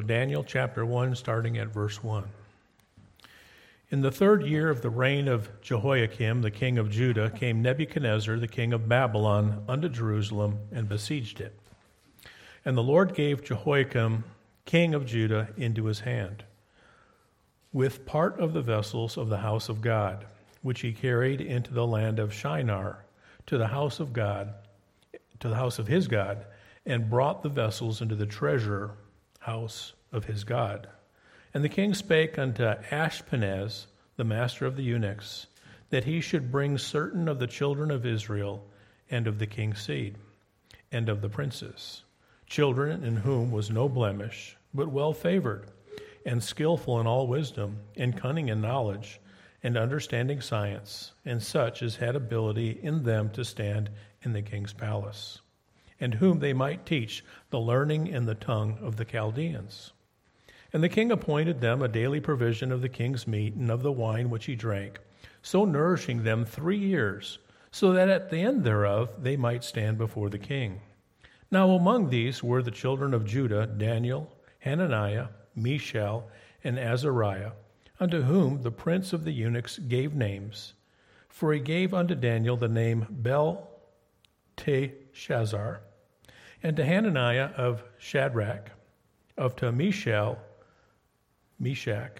Daniel chapter 1, starting at verse 1. In the third year of the reign of Jehoiakim, the king of Judah, came Nebuchadnezzar, the king of Babylon, unto Jerusalem and besieged it. And the Lord gave Jehoiakim, king of Judah, into his hand, with part of the vessels of the house of God, which he carried into the land of Shinar, to the house of God, to the house of his God, and brought the vessels into the treasure house of his God. And the king spake unto Ashpenaz, the master of the eunuchs, that he should bring certain of the children of Israel and of the king's seed, and of the princes, children in whom was no blemish, but well favored, and skillful in all wisdom, and cunning in knowledge, and understanding science, and such as had ability in them to stand in the king's palace, and whom they might teach the learning and the tongue of the Chaldeans. And the king appointed them a daily provision of the king's meat and of the wine which he drank, so nourishing them three years, so that at the end thereof they might stand before the king. Now among these were the children of Judah Daniel, Hananiah, Mishael, and Azariah, unto whom the prince of the eunuchs gave names. For he gave unto Daniel the name Bel Belteshazzar, and to Hananiah of Shadrach, of to Mishael, Meshach,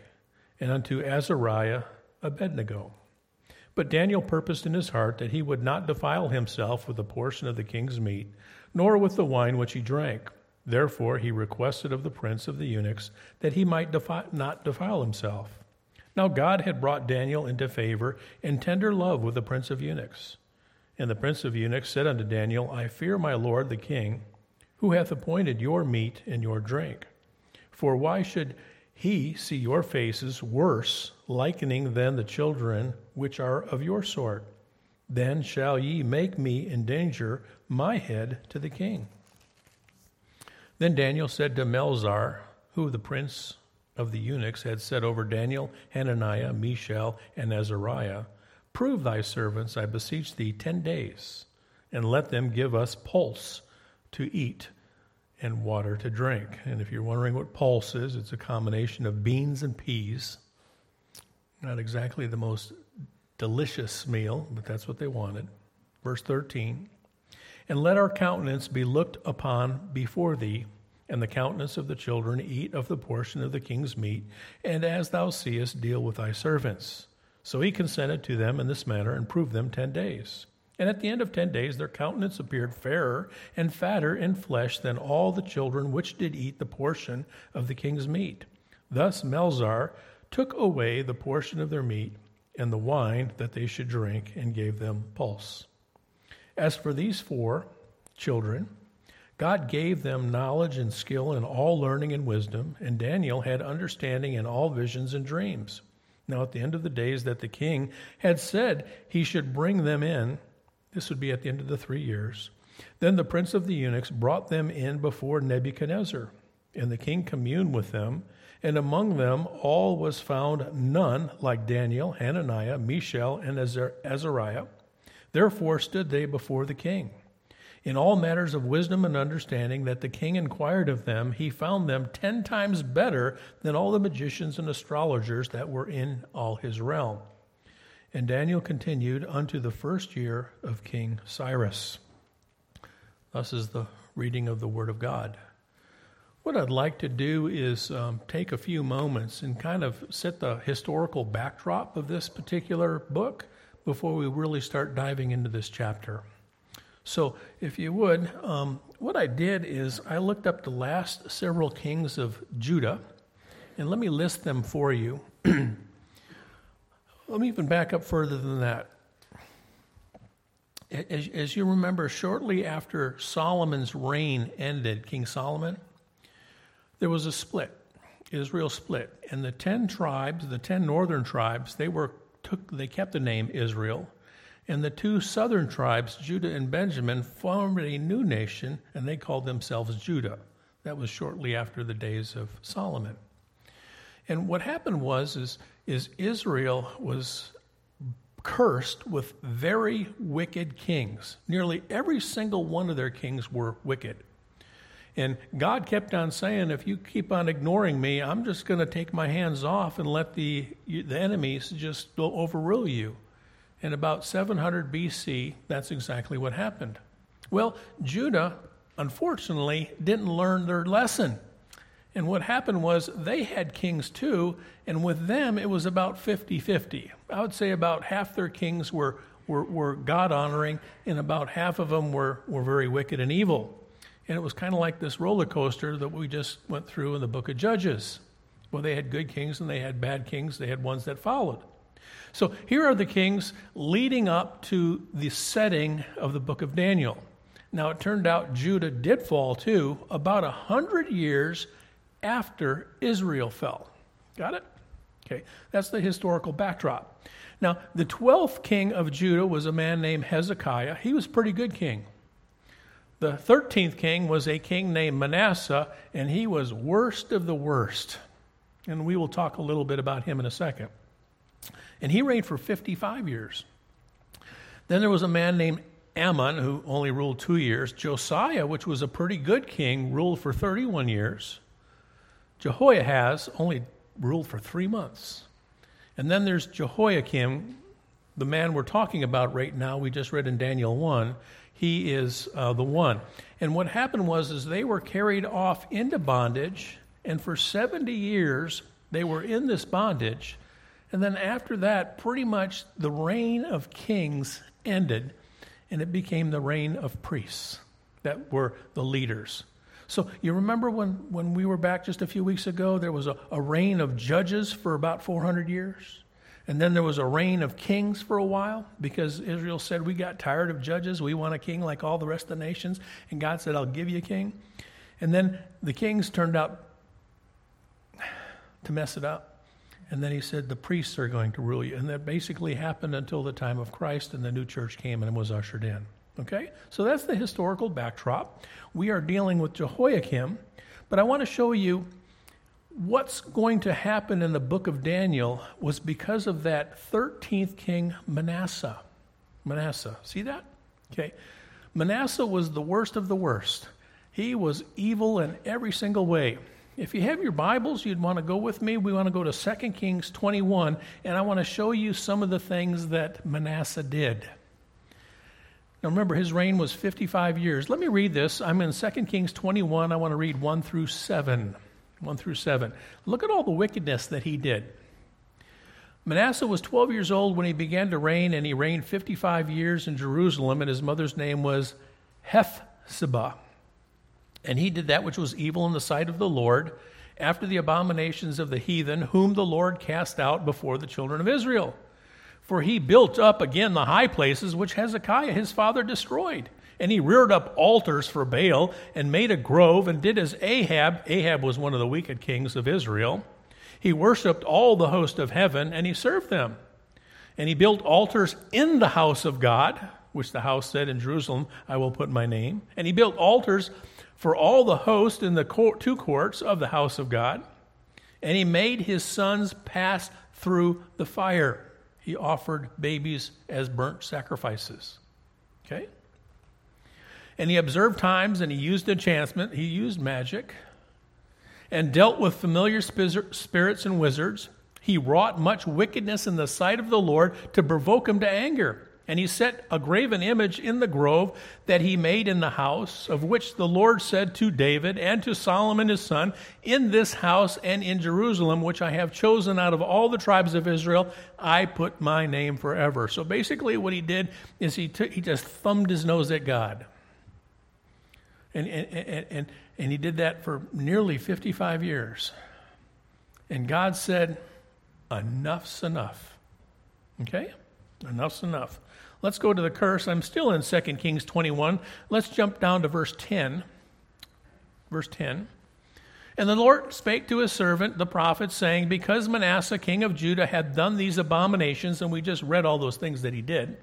and unto Azariah, Abednego. But Daniel purposed in his heart that he would not defile himself with a portion of the king's meat, nor with the wine which he drank. Therefore he requested of the prince of the eunuchs that he might defi- not defile himself. Now God had brought Daniel into favor and tender love with the prince of eunuchs. And the prince of eunuchs said unto Daniel, I fear my lord the king, who hath appointed your meat and your drink. For why should he see your faces worse, likening than the children which are of your sort. Then shall ye make me endanger my head to the king. Then Daniel said to Melzar, who the prince of the eunuchs had set over Daniel, Hananiah, Mishael, and Azariah, Prove thy servants, I beseech thee, ten days, and let them give us pulse to eat and water to drink. And if you're wondering what pulse is, it's a combination of beans and peas. Not exactly the most delicious meal, but that's what they wanted. Verse 13 And let our countenance be looked upon before thee, and the countenance of the children eat of the portion of the king's meat, and as thou seest, deal with thy servants. So he consented to them in this manner and proved them ten days. And at the end of ten days, their countenance appeared fairer and fatter in flesh than all the children which did eat the portion of the king's meat. Thus Melzar took away the portion of their meat and the wine that they should drink, and gave them pulse. As for these four children, God gave them knowledge and skill in all learning and wisdom, and Daniel had understanding in all visions and dreams. Now, at the end of the days that the king had said he should bring them in, this would be at the end of the three years. Then the prince of the eunuchs brought them in before Nebuchadnezzar, and the king communed with them. And among them all was found none like Daniel, Hananiah, Mishael, and Azariah. Therefore stood they before the king. In all matters of wisdom and understanding that the king inquired of them, he found them ten times better than all the magicians and astrologers that were in all his realm. And Daniel continued unto the first year of King Cyrus. Thus is the reading of the Word of God. What I'd like to do is um, take a few moments and kind of set the historical backdrop of this particular book before we really start diving into this chapter. So, if you would, um, what I did is I looked up the last several kings of Judah, and let me list them for you. Let me even back up further than that. As, as, you remember, shortly after Solomon's reign ended, King Solomon, there was a split. Israel split, and the ten tribes, the ten northern tribes, they were took they kept the name Israel, and the two southern tribes, Judah and Benjamin, formed a new nation, and they called themselves Judah. That was shortly after the days of Solomon. And what happened was is is Israel was cursed with very wicked kings. Nearly every single one of their kings were wicked. And God kept on saying, if you keep on ignoring me, I'm just going to take my hands off and let the, the enemies just overrule you. In about 700 BC, that's exactly what happened. Well, Judah, unfortunately, didn't learn their lesson. And what happened was they had kings too, and with them it was about 50 50. I would say about half their kings were, were, were God honoring, and about half of them were, were very wicked and evil. And it was kind of like this roller coaster that we just went through in the book of Judges. Well, they had good kings and they had bad kings, they had ones that followed. So here are the kings leading up to the setting of the book of Daniel. Now, it turned out Judah did fall too, about a hundred years after Israel fell. Got it? Okay, that's the historical backdrop. Now, the 12th king of Judah was a man named Hezekiah. He was a pretty good king. The 13th king was a king named Manasseh, and he was worst of the worst. And we will talk a little bit about him in a second. And he reigned for 55 years. Then there was a man named Amon who only ruled two years. Josiah, which was a pretty good king, ruled for 31 years. Jehoiahaz only ruled for three months. And then there's Jehoiakim, the man we're talking about right now. We just read in Daniel 1. He is uh, the one. And what happened was is they were carried off into bondage, and for 70 years they were in this bondage. And then after that, pretty much the reign of kings ended, and it became the reign of priests that were the leaders. So you remember when, when we were back just a few weeks ago, there was a, a reign of judges for about 400 years? And then there was a reign of kings for a while because Israel said, We got tired of judges. We want a king like all the rest of the nations. And God said, I'll give you a king. And then the kings turned out to mess it up. And then he said, The priests are going to rule you. And that basically happened until the time of Christ and the new church came and was ushered in. Okay? So that's the historical backdrop. We are dealing with Jehoiakim, but I want to show you what's going to happen in the book of Daniel was because of that 13th king Manasseh. Manasseh. See that? Okay. Manasseh was the worst of the worst. He was evil in every single way. If you have your Bibles, you'd want to go with me. We want to go to 2 Kings 21, and I want to show you some of the things that Manasseh did. Now remember, his reign was 55 years. Let me read this. I'm in 2 Kings 21. I want to read 1 through 7. 1 through 7. Look at all the wickedness that he did. Manasseh was 12 years old when he began to reign, and he reigned 55 years in Jerusalem, and his mother's name was Hephzibah. And he did that which was evil in the sight of the Lord, after the abominations of the heathen, whom the Lord cast out before the children of Israel. For he built up again the high places which Hezekiah his father destroyed. And he reared up altars for Baal and made a grove and did as Ahab. Ahab was one of the wicked kings of Israel. He worshiped all the host of heaven and he served them. And he built altars in the house of God, which the house said in Jerusalem, I will put my name. And he built altars for all the host in the court, two courts of the house of God. And he made his sons pass through the fire he offered babies as burnt sacrifices. Okay? And he observed times and he used enchantment, he used magic, and dealt with familiar spirits and wizards. He wrought much wickedness in the sight of the Lord to provoke him to anger. And he set a graven image in the grove that he made in the house, of which the Lord said to David and to Solomon his son, In this house and in Jerusalem, which I have chosen out of all the tribes of Israel, I put my name forever. So basically, what he did is he, took, he just thumbed his nose at God. And, and, and, and, and he did that for nearly 55 years. And God said, Enough's enough. Okay? Enough's enough. Let's go to the curse. I'm still in 2 Kings 21. Let's jump down to verse 10. Verse 10. And the Lord spake to his servant, the prophet, saying, Because Manasseh, king of Judah, had done these abominations, and we just read all those things that he did,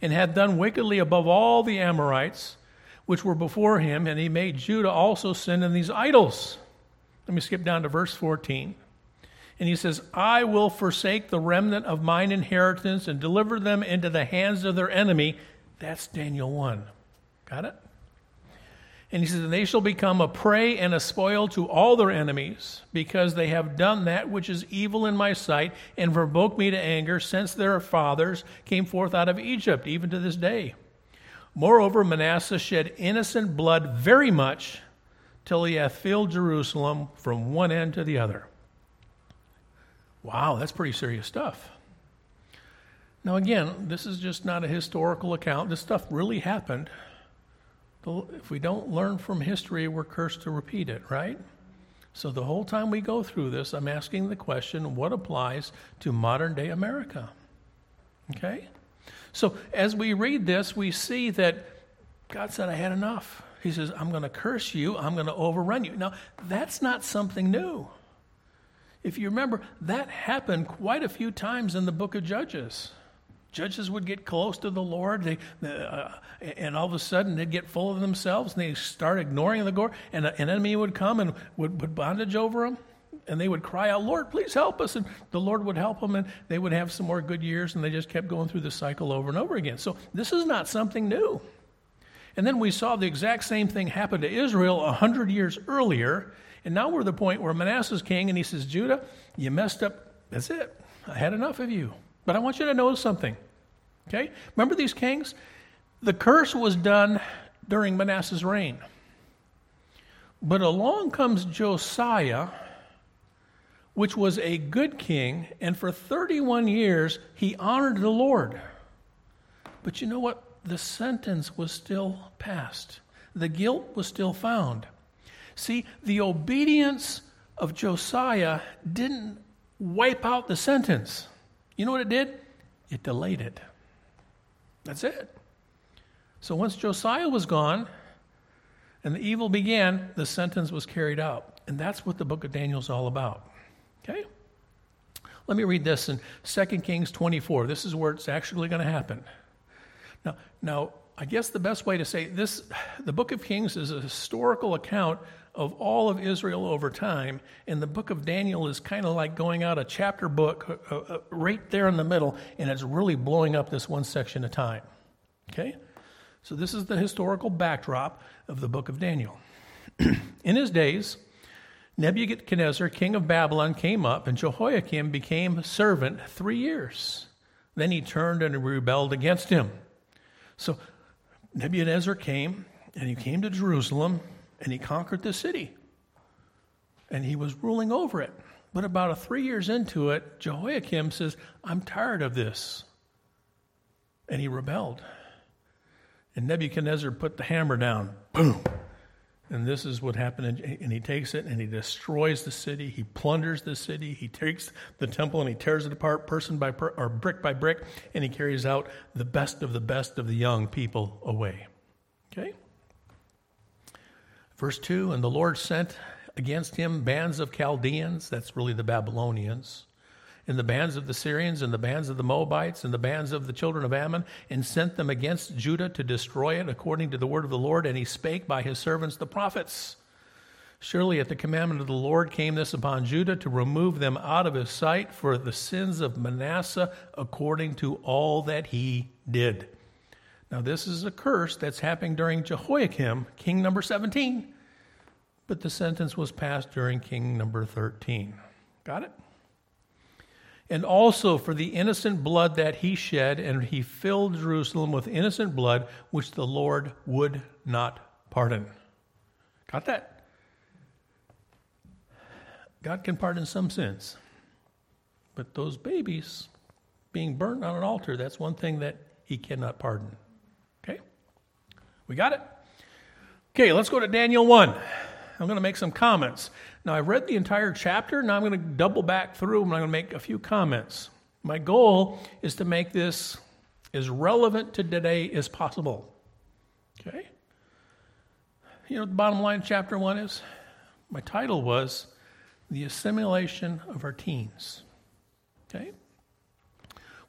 and had done wickedly above all the Amorites, which were before him, and he made Judah also sin in these idols. Let me skip down to verse 14. And he says, I will forsake the remnant of mine inheritance and deliver them into the hands of their enemy. That's Daniel 1. Got it? And he says, And they shall become a prey and a spoil to all their enemies, because they have done that which is evil in my sight, and provoked me to anger, since their fathers came forth out of Egypt, even to this day. Moreover, Manasseh shed innocent blood very much, till he hath filled Jerusalem from one end to the other. Wow, that's pretty serious stuff. Now, again, this is just not a historical account. This stuff really happened. If we don't learn from history, we're cursed to repeat it, right? So, the whole time we go through this, I'm asking the question what applies to modern day America? Okay? So, as we read this, we see that God said, I had enough. He says, I'm going to curse you, I'm going to overrun you. Now, that's not something new. If you remember, that happened quite a few times in the book of Judges. Judges would get close to the Lord, they, uh, and all of a sudden they'd get full of themselves and they start ignoring the Lord, and an enemy would come and would put bondage over them. And they would cry out, Lord, please help us. And the Lord would help them, and they would have some more good years, and they just kept going through the cycle over and over again. So this is not something new. And then we saw the exact same thing happen to Israel a hundred years earlier. And now we're at the point where Manasseh's king, and he says, Judah, you messed up. That's it. I had enough of you. But I want you to know something. Okay? Remember these kings? The curse was done during Manasseh's reign. But along comes Josiah, which was a good king, and for 31 years he honored the Lord. But you know what? The sentence was still passed, the guilt was still found. See, the obedience of Josiah didn't wipe out the sentence. You know what it did? It delayed it. That's it. So once Josiah was gone and the evil began, the sentence was carried out. And that's what the book of Daniel is all about. Okay? Let me read this in 2 Kings 24. This is where it's actually going to happen. Now, now, I guess the best way to say this, the book of Kings is a historical account of all of Israel over time, and the book of Daniel is kind of like going out a chapter book uh, uh, right there in the middle, and it's really blowing up this one section at a time. Okay? So, this is the historical backdrop of the book of Daniel. in his days, Nebuchadnezzar, king of Babylon, came up, and Jehoiakim became servant three years. Then he turned and rebelled against him. So Nebuchadnezzar came, and he came to Jerusalem, and he conquered the city. And he was ruling over it. But about a three years into it, Jehoiakim says, I'm tired of this. And he rebelled. And Nebuchadnezzar put the hammer down. Boom. And this is what happened. And he takes it and he destroys the city. He plunders the city. He takes the temple and he tears it apart, person by per, or brick by brick, and he carries out the best of the best of the young people away. Okay? Verse 2 And the Lord sent against him bands of Chaldeans, that's really the Babylonians, and the bands of the Syrians, and the bands of the Moabites, and the bands of the children of Ammon, and sent them against Judah to destroy it according to the word of the Lord. And he spake by his servants the prophets. Surely at the commandment of the Lord came this upon Judah to remove them out of his sight for the sins of Manasseh according to all that he did. Now, this is a curse that's happening during Jehoiakim, king number 17, but the sentence was passed during king number 13. Got it? and also for the innocent blood that he shed, and he filled Jerusalem with innocent blood, which the Lord would not pardon. Got that? God can pardon some sins, but those babies being burnt on an altar, that's one thing that he cannot pardon. We got it? Okay, let's go to Daniel 1. I'm going to make some comments. Now, I've read the entire chapter. Now I'm going to double back through and I'm going to make a few comments. My goal is to make this as relevant to today as possible. Okay? You know the bottom line of chapter 1 is? My title was The Assimilation of Our Teens. Okay?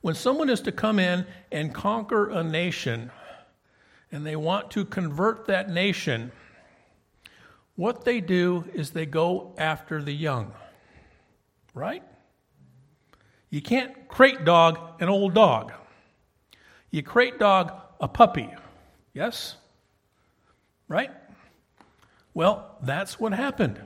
When someone is to come in and conquer a nation and they want to convert that nation, what they do is they go after the young, right? You can't crate dog an old dog. You crate dog a puppy, yes? Right? Well, that's what happened.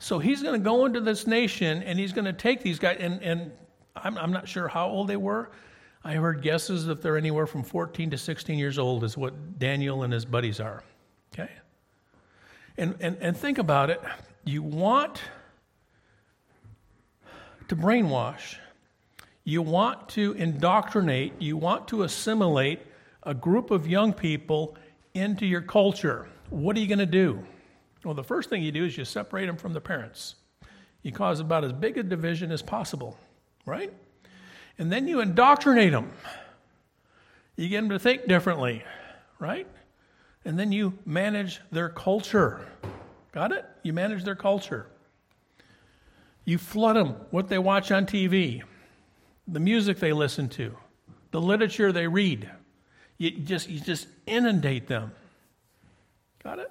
So he's going to go into this nation and he's going to take these guys, and, and I'm, I'm not sure how old they were. I heard guesses that they're anywhere from 14 to 16 years old, is what Daniel and his buddies are. Okay? And, and, and think about it. You want to brainwash, you want to indoctrinate, you want to assimilate a group of young people into your culture. What are you going to do? Well, the first thing you do is you separate them from the parents. You cause about as big a division as possible, right? And then you indoctrinate them. You get them to think differently, right? And then you manage their culture. Got it? You manage their culture. You flood them what they watch on TV, the music they listen to, the literature they read. You just, you just inundate them. Got it?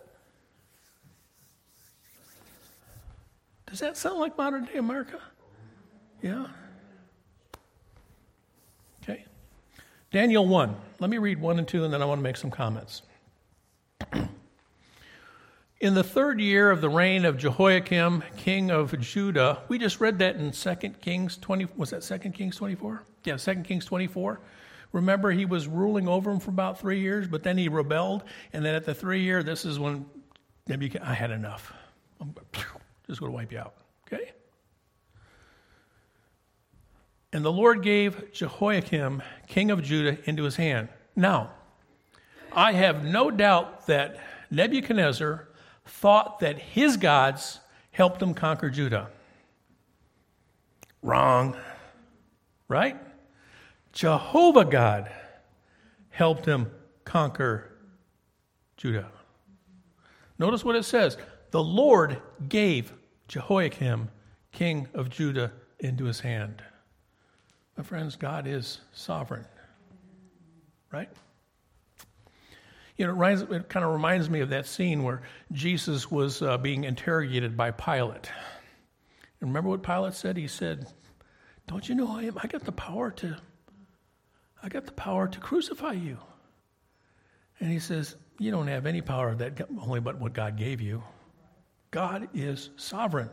Does that sound like modern day America? Yeah? Okay. Daniel 1. Let me read 1 and 2, and then I want to make some comments. In the third year of the reign of Jehoiakim, king of Judah, we just read that in 2 Kings 20. Was that 2 Kings 24? Yeah, 2 Kings 24. Remember, he was ruling over him for about three years, but then he rebelled. And then at the three year, this is when maybe I had enough. I'm just going to wipe you out. Okay? And the Lord gave Jehoiakim, king of Judah, into his hand. Now, I have no doubt that Nebuchadnezzar thought that his gods helped him conquer Judah. Wrong. Right? Jehovah God helped him conquer Judah. Notice what it says the Lord gave Jehoiakim, king of Judah, into his hand. Friends, God is sovereign. Right? You know, it, it kind of reminds me of that scene where Jesus was uh, being interrogated by Pilate. And remember what Pilate said? He said, Don't you know I am? I got the power to I got the power to crucify you. And he says, You don't have any power that only but what God gave you. God is sovereign.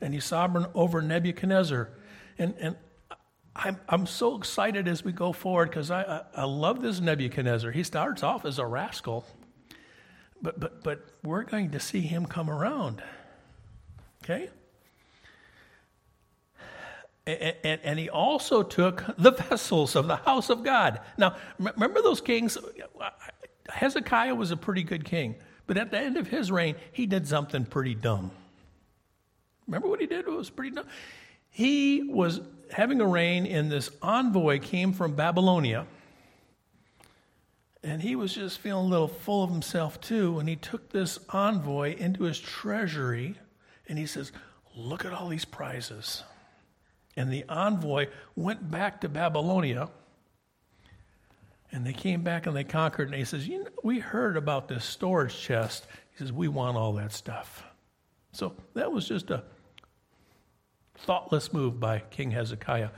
And he's sovereign over Nebuchadnezzar. And, and I'm, I'm so excited as we go forward because I, I, I love this Nebuchadnezzar. He starts off as a rascal, but, but, but we're going to see him come around. Okay? And, and, and, he also took the vessels of the house of God. Now, remember those kings? Hezekiah was a pretty good king, but at the end of his reign, he did something pretty dumb. Remember what he did? It was pretty dumb. He was having a reign, and this envoy came from Babylonia. And he was just feeling a little full of himself, too. And he took this envoy into his treasury and he says, Look at all these prizes. And the envoy went back to Babylonia. And they came back and they conquered. And he says, You know, we heard about this storage chest. He says, We want all that stuff. So that was just a thoughtless move by King Hezekiah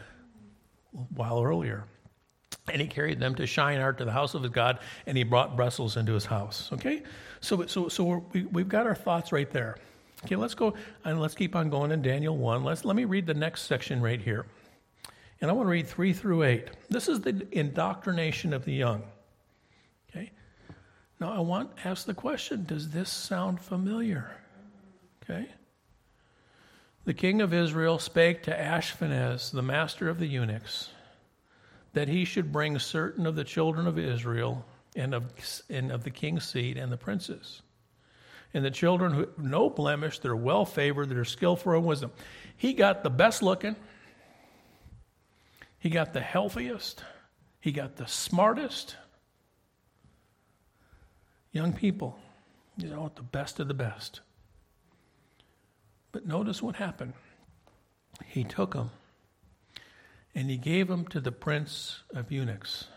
a while earlier. And he carried them to Shinar, to the house of his God, and he brought vessels into his house. Okay? So, so, so we, we've got our thoughts right there. Okay, let's go and let's keep on going in Daniel 1. Let's, let me read the next section right here. And I want to read 3 through 8. This is the indoctrination of the young. Okay? Now I want to ask the question does this sound familiar? Okay? The king of Israel spake to Ashpenaz, the master of the eunuchs, that he should bring certain of the children of Israel and of, and of the king's seed and the princes and the children who no blemish, they're well favored, they're skillful in wisdom. He got the best looking, he got the healthiest, he got the smartest young people, you know, the best of the best. But notice what happened. He took them and he gave them to the prince of eunuchs.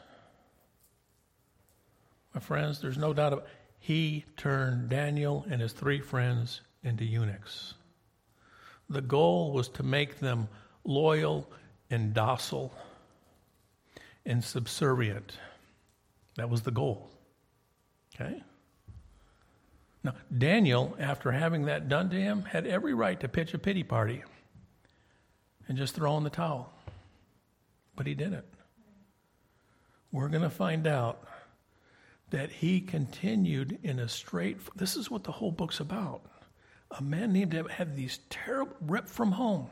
My friends, there's no doubt about it he turned Daniel and his three friends into eunuchs. The goal was to make them loyal and docile and subservient. That was the goal. Okay? Now, Daniel, after having that done to him, had every right to pitch a pity party and just throw in the towel. But he didn't. We're going to find out that he continued in a straight. This is what the whole book's about. A man named him had these terrible ripped from home,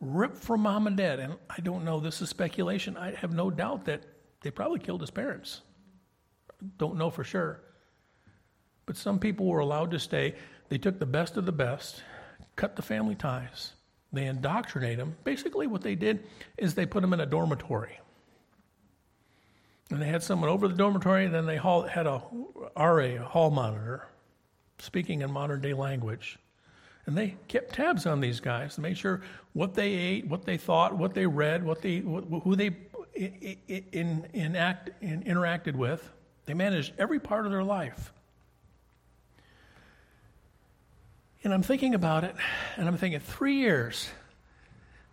ripped from mom and dad. And I don't know, this is speculation. I have no doubt that they probably killed his parents. Don't know for sure. But some people were allowed to stay. They took the best of the best, cut the family ties, they indoctrinate them. Basically, what they did is they put them in a dormitory. And they had someone over the dormitory, and then they had a RA, a hall monitor, speaking in modern day language. And they kept tabs on these guys to make sure what they ate, what they thought, what they read, what they, who they in, in act, in, interacted with. They managed every part of their life. And I'm thinking about it, and I'm thinking, three years.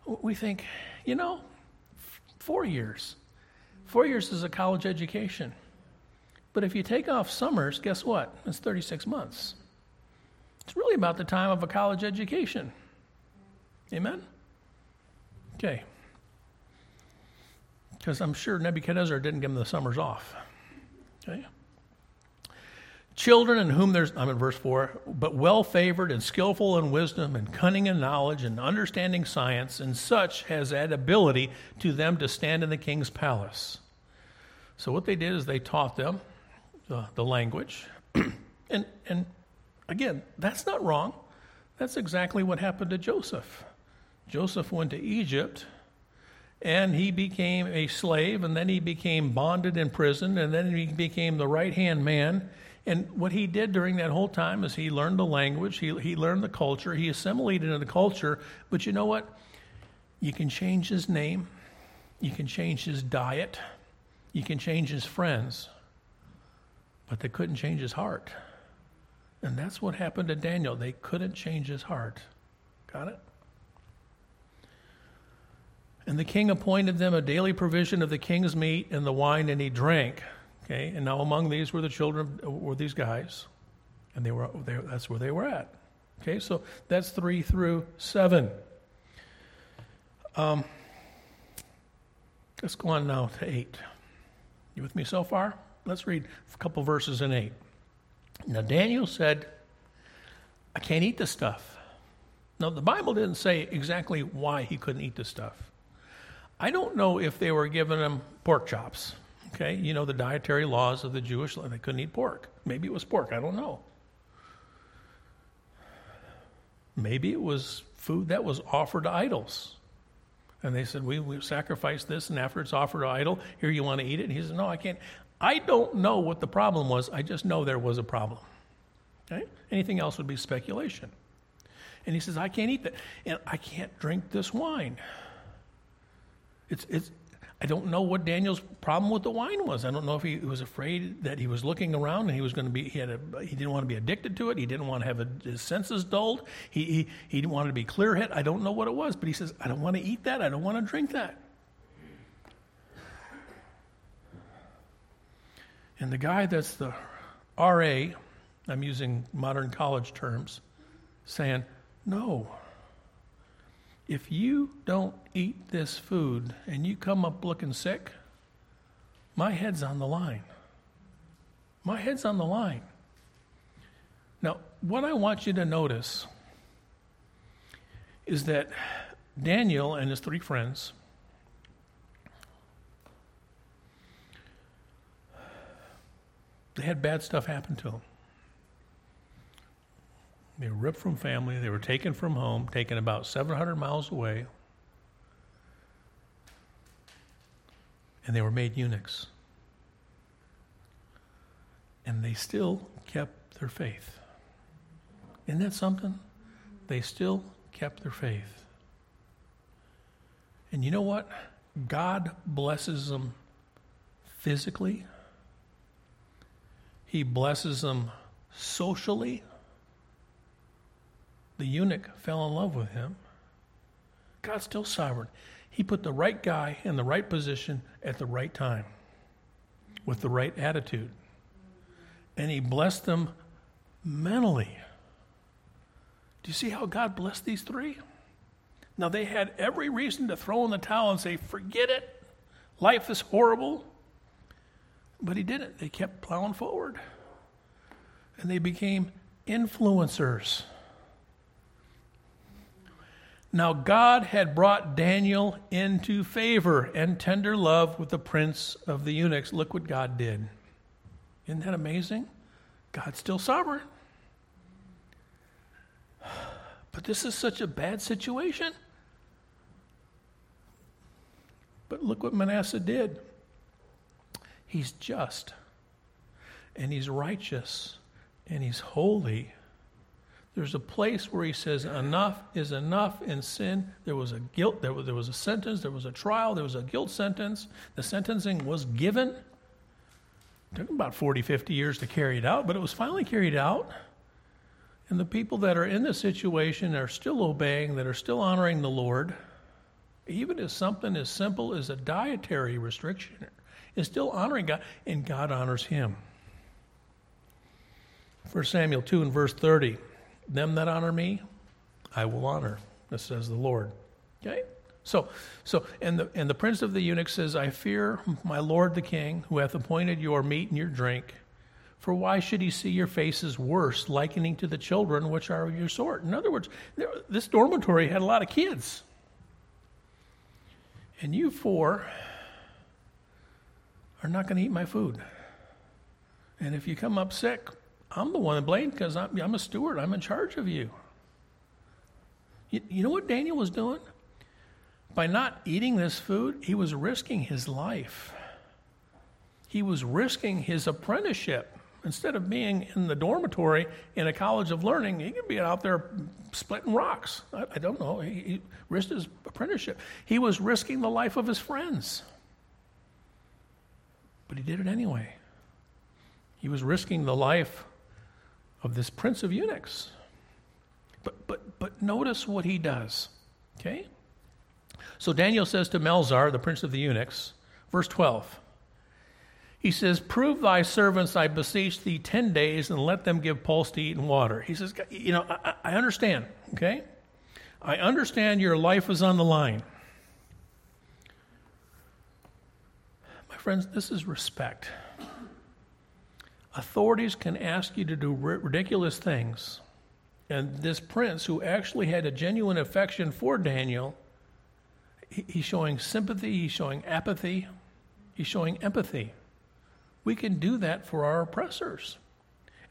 We think, you know, four years. Four years is a college education. But if you take off summers, guess what? It's 36 months. It's really about the time of a college education. Amen? Okay. Because I'm sure Nebuchadnezzar didn't give him the summers off. Okay? Children in whom there's, I'm in verse 4, but well favored and skillful in wisdom and cunning in knowledge and understanding science, and such has that ability to them to stand in the king's palace. So what they did is they taught them the, the language. and, and again, that's not wrong. That's exactly what happened to Joseph. Joseph went to Egypt and he became a slave, and then he became bonded in prison, and then he became the right hand man and what he did during that whole time is he learned the language, he, he learned the culture, he assimilated into the culture. But you know what? You can change his name, you can change his diet, you can change his friends, but they couldn't change his heart. And that's what happened to Daniel. They couldn't change his heart. Got it? And the king appointed them a daily provision of the king's meat and the wine, and he drank. Okay, and now among these were the children, were these guys, and they were they, that's where they were at. Okay, so that's three through seven. Um, let's go on now to eight. You with me so far? Let's read a couple verses in eight. Now Daniel said, "I can't eat this stuff." Now the Bible didn't say exactly why he couldn't eat this stuff. I don't know if they were giving him pork chops. Okay, you know the dietary laws of the Jewish law. They couldn't eat pork. Maybe it was pork. I don't know. Maybe it was food that was offered to idols. And they said, we, we sacrificed this, and after it's offered to idol, here you want to eat it? And he said, No, I can't. I don't know what the problem was. I just know there was a problem. Okay? Anything else would be speculation. And he says, I can't eat that. And I can't drink this wine. It's, it's, I don't know what Daniel's problem with the wine was. I don't know if he was afraid that he was looking around and he was going to be he had a, he didn't want to be addicted to it. He didn't want to have a, his senses dulled. He he he didn't want to be clear head. I don't know what it was, but he says I don't want to eat that. I don't want to drink that. And the guy that's the RA, I'm using modern college terms, saying no if you don't eat this food and you come up looking sick, my head's on the line. My head's on the line. Now, what I want you to notice is that Daniel and his three friends they had bad stuff happen to them. They were ripped from family. They were taken from home, taken about 700 miles away. And they were made eunuchs. And they still kept their faith. Isn't that something? They still kept their faith. And you know what? God blesses them physically, He blesses them socially. The eunuch fell in love with him. God's still sovereign. He put the right guy in the right position at the right time with the right attitude. And he blessed them mentally. Do you see how God blessed these three? Now, they had every reason to throw in the towel and say, forget it. Life is horrible. But he didn't. They kept plowing forward. And they became influencers. Now, God had brought Daniel into favor and tender love with the prince of the eunuchs. Look what God did. Isn't that amazing? God's still sovereign. But this is such a bad situation. But look what Manasseh did. He's just, and he's righteous, and he's holy. There's a place where he says, Enough is enough in sin. There was a guilt, there was, there was a sentence, there was a trial, there was a guilt sentence. The sentencing was given. It took about 40, 50 years to carry it out, but it was finally carried out. And the people that are in the situation are still obeying, that are still honoring the Lord, even as something as simple as a dietary restriction, is still honoring God, and God honors him. 1 Samuel 2 and verse 30 Them that honor me, I will honor, this says the Lord. Okay? So, so and the and the prince of the eunuchs says, I fear my lord the king, who hath appointed your meat and your drink. For why should he see your faces worse, likening to the children which are of your sort? In other words, there, this dormitory had a lot of kids. And you four are not going to eat my food. And if you come up sick, I'm the one to blame because I'm, I'm, a steward. I'm in charge of you. you. You know what Daniel was doing? By not eating this food, he was risking his life. He was risking his apprenticeship. Instead of being in the dormitory in a college of learning, he could be out there splitting rocks. I, I don't know. He, he risked his apprenticeship. He was risking the life of his friends. But he did it anyway. He was risking the life of this prince of eunuchs. But, but, but notice what he does. Okay? So Daniel says to Melzar, the prince of the eunuchs, verse 12, he says, Prove thy servants, I beseech thee, 10 days, and let them give pulse to eat and water. He says, You know, I, I understand, okay? I understand your life is on the line. My friends, this is respect. Authorities can ask you to do ridiculous things. And this prince, who actually had a genuine affection for Daniel, he's showing sympathy, he's showing apathy, he's showing empathy. We can do that for our oppressors.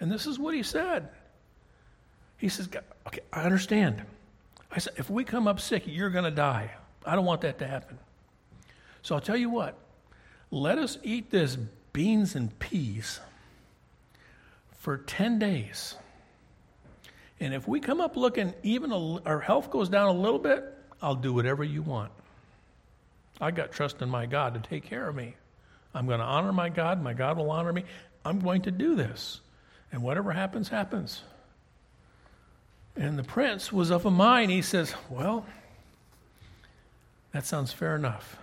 And this is what he said. He says, Okay, I understand. I said, if we come up sick, you're going to die. I don't want that to happen. So I'll tell you what, let us eat this beans and peas for 10 days. And if we come up looking even a, our health goes down a little bit, I'll do whatever you want. I got trust in my God to take care of me. I'm going to honor my God. My God will honor me. I'm going to do this. And whatever happens, happens. And the prince was of a mind. He says, Well, that sounds fair enough.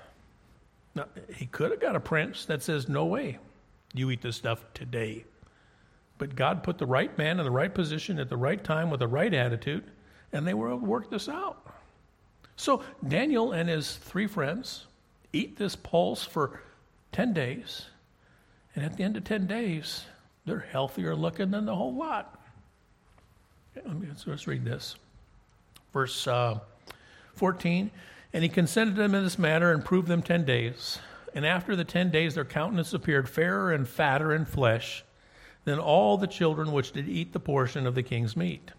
Now, he could have got a prince that says, No way, you eat this stuff today. But God put the right man in the right position at the right time with the right attitude, and they were able to work this out. So Daniel and his three friends eat this pulse for 10 days. And at the end of 10 days, they're healthier looking than the whole lot. let's, let's read this. Verse uh, 14 And he consented to them in this matter and proved them 10 days. And after the 10 days, their countenance appeared fairer and fatter in flesh than all the children which did eat the portion of the king's meat.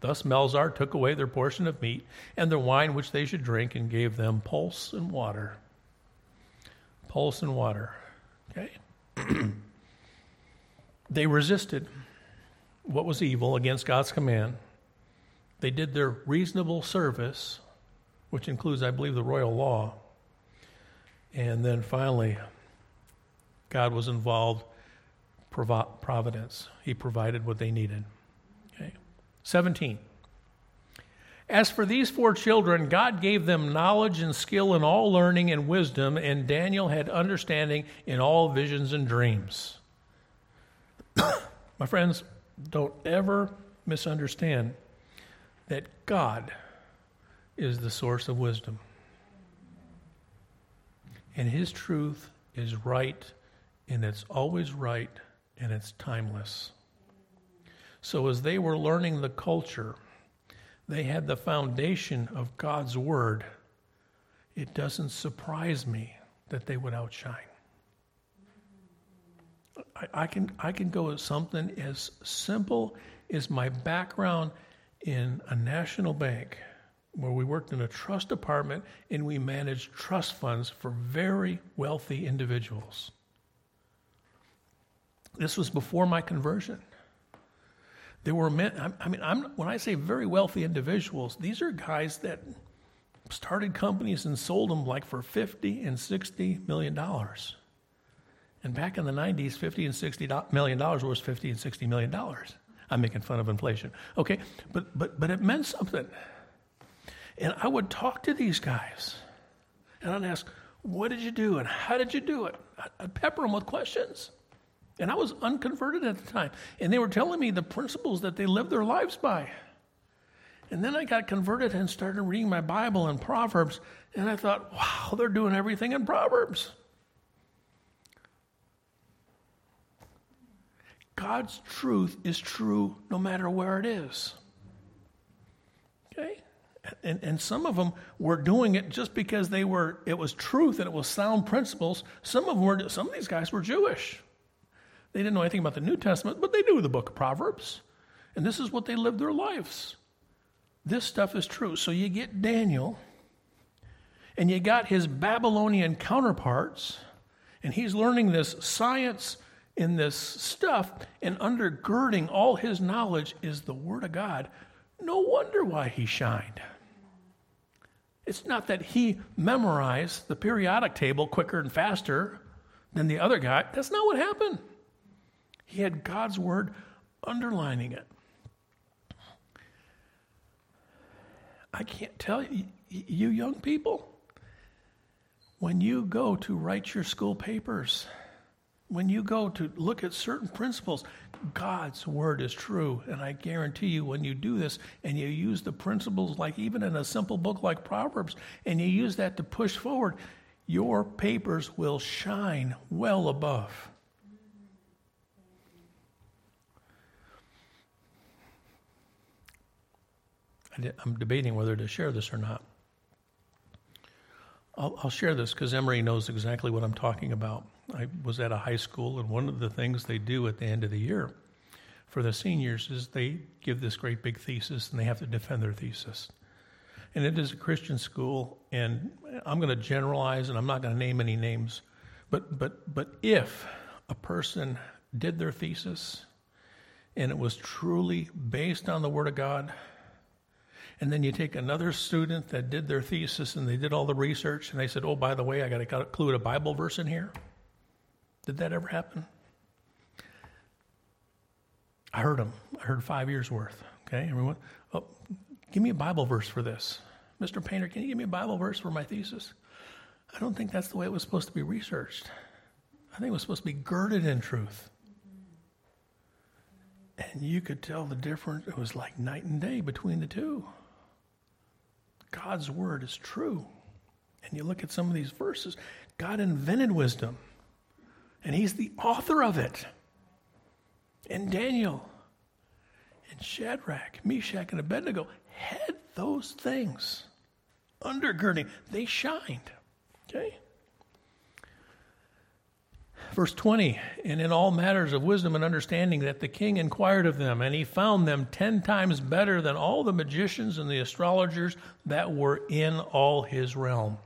Thus Melzar took away their portion of meat and the wine which they should drink and gave them pulse and water pulse and water. Okay? they resisted what was evil against God's command. They did their reasonable service, which includes, I believe, the royal law. And then finally, God was involved, providence. He provided what they needed. Okay? 17. As for these four children, God gave them knowledge and skill in all learning and wisdom, and Daniel had understanding in all visions and dreams. My friends, don't ever misunderstand that God is the source of wisdom. And His truth is right, and it's always right, and it's timeless. So, as they were learning the culture, they had the foundation of God's Word. It doesn't surprise me that they would outshine. I, I, can, I can go with something as simple as my background in a national bank where we worked in a trust department and we managed trust funds for very wealthy individuals. This was before my conversion. There were men, I mean, I'm, when I say very wealthy individuals, these are guys that started companies and sold them like for 50 and 60 million dollars. And back in the 90s, 50 and 60 million dollars was 50 and 60 million dollars. I'm making fun of inflation. Okay, but but but it meant something. And I would talk to these guys, and I'd ask, "What did you do? And how did you do it?" I'd pepper them with questions. And I was unconverted at the time, and they were telling me the principles that they lived their lives by. And then I got converted and started reading my Bible and Proverbs, and I thought, wow, they're doing everything in Proverbs. God's truth is true no matter where it is. Okay? And, and some of them were doing it just because they were, it was truth and it was sound principles. Some of them were, some of these guys were Jewish. They didn't know anything about the New Testament, but they knew the book of Proverbs. And this is what they lived their lives. This stuff is true. So you get Daniel, and you got his Babylonian counterparts, and he's learning this science in this stuff, and undergirding all his knowledge is the Word of God. No wonder why he shined. It's not that he memorized the periodic table quicker and faster than the other guy. That's not what happened. He had God's Word underlining it. I can't tell you, you young people, when you go to write your school papers, when you go to look at certain principles, God's word is true. And I guarantee you, when you do this and you use the principles, like even in a simple book like Proverbs, and you use that to push forward, your papers will shine well above. I'm debating whether to share this or not. I'll, I'll share this because Emery knows exactly what I'm talking about. I was at a high school, and one of the things they do at the end of the year for the seniors is they give this great big thesis and they have to defend their thesis. And it is a Christian school, and I'm going to generalize and I'm not going to name any names, but, but, but if a person did their thesis and it was truly based on the Word of God, and then you take another student that did their thesis and they did all the research and they said, oh, by the way, I got to include a Bible verse in here. Did that ever happen? I heard them. I heard five years worth. Okay, everyone. Oh, give me a Bible verse for this. Mr. Painter, can you give me a Bible verse for my thesis? I don't think that's the way it was supposed to be researched. I think it was supposed to be girded in truth. And you could tell the difference. It was like night and day between the two. God's word is true. And you look at some of these verses, God invented wisdom, and He's the author of it. And Daniel and Shadrach, Meshach, and Abednego had those things undergirding. They shined. Okay? Verse 20, and in all matters of wisdom and understanding, that the king inquired of them, and he found them ten times better than all the magicians and the astrologers that were in all his realm.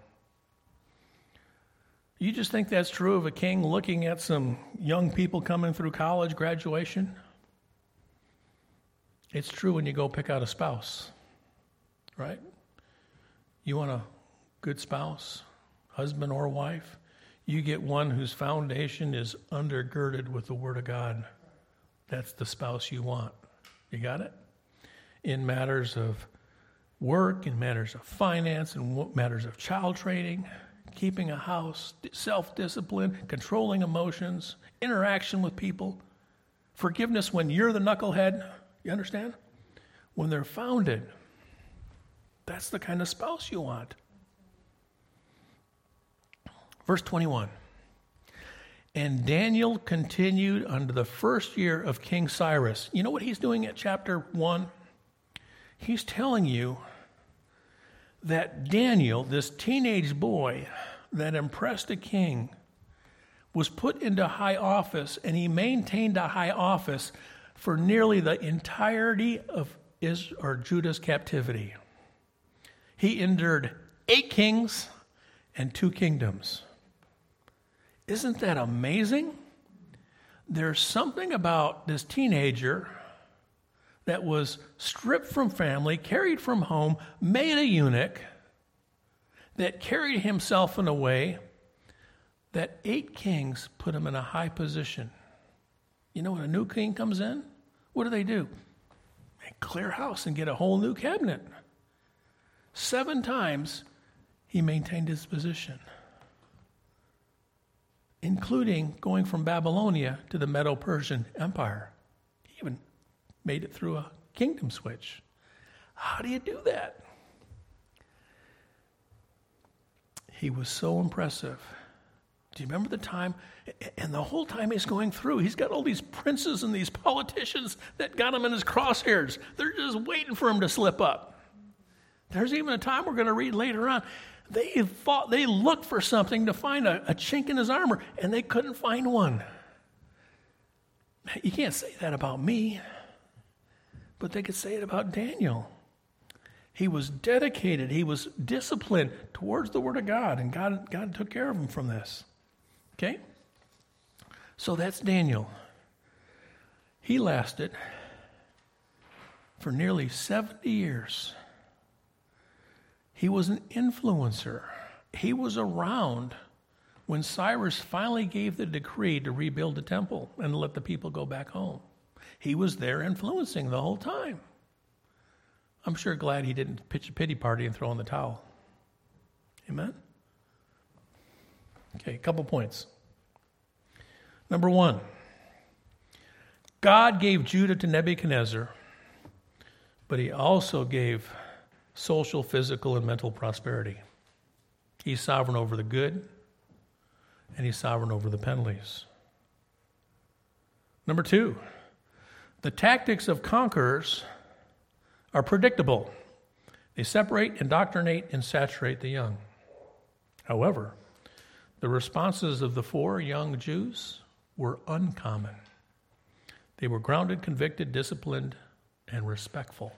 You just think that's true of a king looking at some young people coming through college graduation? It's true when you go pick out a spouse, right? You want a good spouse, husband or wife? You get one whose foundation is undergirded with the Word of God. That's the spouse you want. You got it? In matters of work, in matters of finance, in matters of child training, keeping a house, self discipline, controlling emotions, interaction with people. forgiveness when you're the knucklehead. You understand? When they're founded, that's the kind of spouse you want. Verse 21. And Daniel continued unto the first year of King Cyrus. You know what he's doing at chapter 1? He's telling you that Daniel, this teenage boy that impressed a king, was put into high office and he maintained a high office for nearly the entirety of or Judah's captivity. He endured eight kings and two kingdoms. Isn't that amazing? There's something about this teenager that was stripped from family, carried from home, made a eunuch, that carried himself in a way that eight kings put him in a high position. You know, when a new king comes in, what do they do? They clear house and get a whole new cabinet. Seven times he maintained his position including going from Babylonia to the Medo Persian Empire. He even made it through a kingdom switch. How do you do that? He was so impressive. Do you remember the time? And the whole time he's going through, he's got all these princes and these politicians that got him in his crosshairs. They're just waiting for him to slip up. There's even a time we're going to read later on they thought they looked for something to find a, a chink in his armor, and they couldn't find one. You can't say that about me, but they could say it about Daniel. He was dedicated, he was disciplined towards the Word of God, and God, God took care of him from this. Okay? So that's Daniel. He lasted for nearly 70 years. He was an influencer. He was around when Cyrus finally gave the decree to rebuild the temple and let the people go back home. He was there influencing the whole time. I'm sure glad he didn't pitch a pity party and throw in the towel. Amen? Okay, a couple points. Number one, God gave Judah to Nebuchadnezzar, but he also gave social, physical, and mental prosperity. He's sovereign over the good, and he's sovereign over the penalties. Number two, the tactics of conquerors are predictable. They separate, indoctrinate, and saturate the young. However, the responses of the four young Jews were uncommon. They were grounded, convicted, disciplined, and respectful.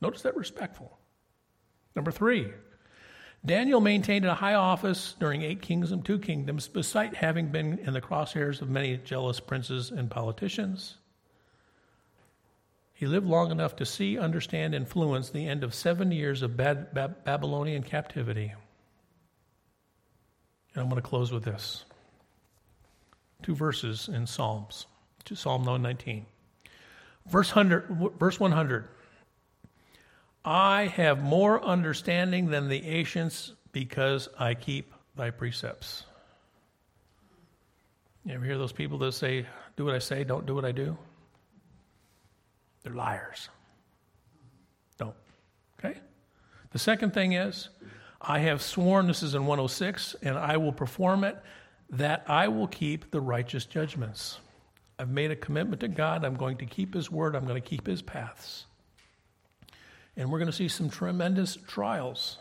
Notice that respectful. Number three, Daniel maintained a high office during eight kings and two kingdoms, despite having been in the crosshairs of many jealous princes and politicians. He lived long enough to see, understand, influence the end of seven years of Bab- Babylonian captivity. And I'm going to close with this two verses in Psalms, Psalm 119. Verse, 100, verse 100 I have more understanding than the ancients because I keep thy precepts. You ever hear those people that say, Do what I say, don't do what I do? They're liars. Don't. Okay? The second thing is, I have sworn, this is in 106, and I will perform it, that I will keep the righteous judgments. I've made a commitment to God. I'm going to keep His word. I'm going to keep His paths. And we're going to see some tremendous trials.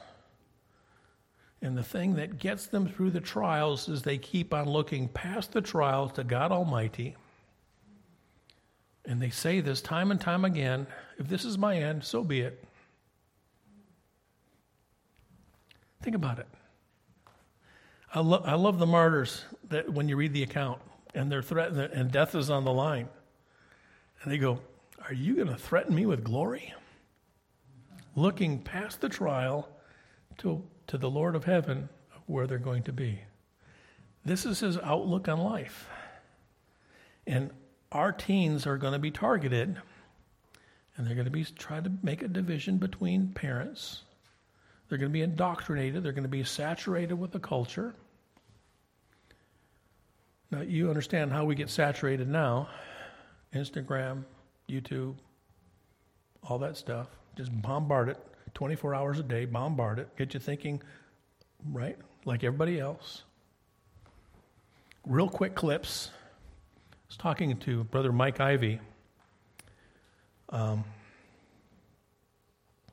And the thing that gets them through the trials is they keep on looking past the trials to God Almighty. And they say this time and time again if this is my end, so be it. Think about it. I, lo- I love the martyrs that when you read the account and they're threatened and death is on the line. And they go, Are you going to threaten me with glory? Looking past the trial to, to the Lord of heaven where they're going to be. This is his outlook on life. And our teens are going to be targeted, and they're going to be trying to make a division between parents. They're going to be indoctrinated, they're going to be saturated with the culture. Now, you understand how we get saturated now Instagram, YouTube, all that stuff. Just bombard it 24 hours a day, bombard it, get you thinking, right, like everybody else. Real quick clips. I was talking to Brother Mike Ivy um,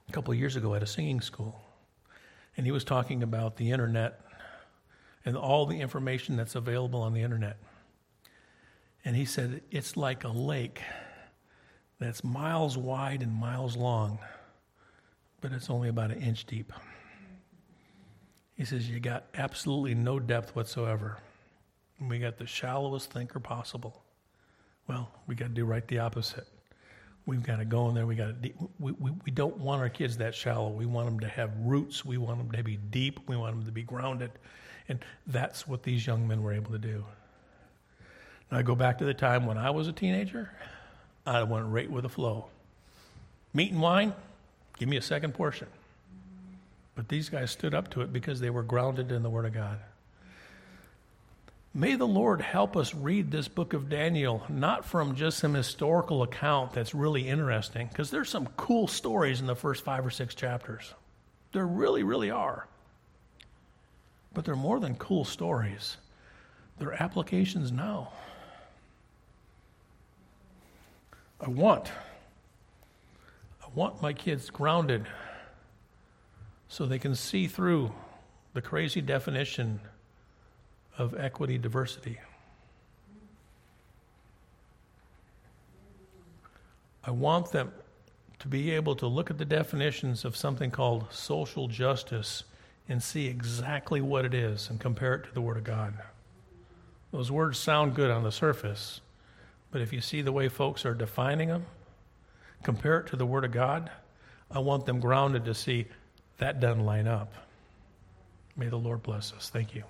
a couple of years ago at a singing school, and he was talking about the internet and all the information that's available on the internet. And he said it's like a lake that's miles wide and miles long, but it's only about an inch deep. He says you got absolutely no depth whatsoever. And we got the shallowest thinker possible. Well, we got to do right the opposite. We've got to go in there. We got to. We, we, we don't want our kids that shallow. We want them to have roots. We want them to be deep. We want them to be grounded, and that's what these young men were able to do. Now I go back to the time when I was a teenager. I went right with the flow. Meat and wine, give me a second portion. But these guys stood up to it because they were grounded in the Word of God. May the Lord help us read this book of Daniel, not from just some historical account that's really interesting, because there's some cool stories in the first five or six chapters. There really, really are. But they're more than cool stories, they're applications now. I want, I want my kids grounded so they can see through the crazy definition of equity diversity. I want them to be able to look at the definitions of something called social justice and see exactly what it is and compare it to the Word of God. Those words sound good on the surface, but if you see the way folks are defining them, compare it to the Word of God, I want them grounded to see that doesn't line up. May the Lord bless us. Thank you.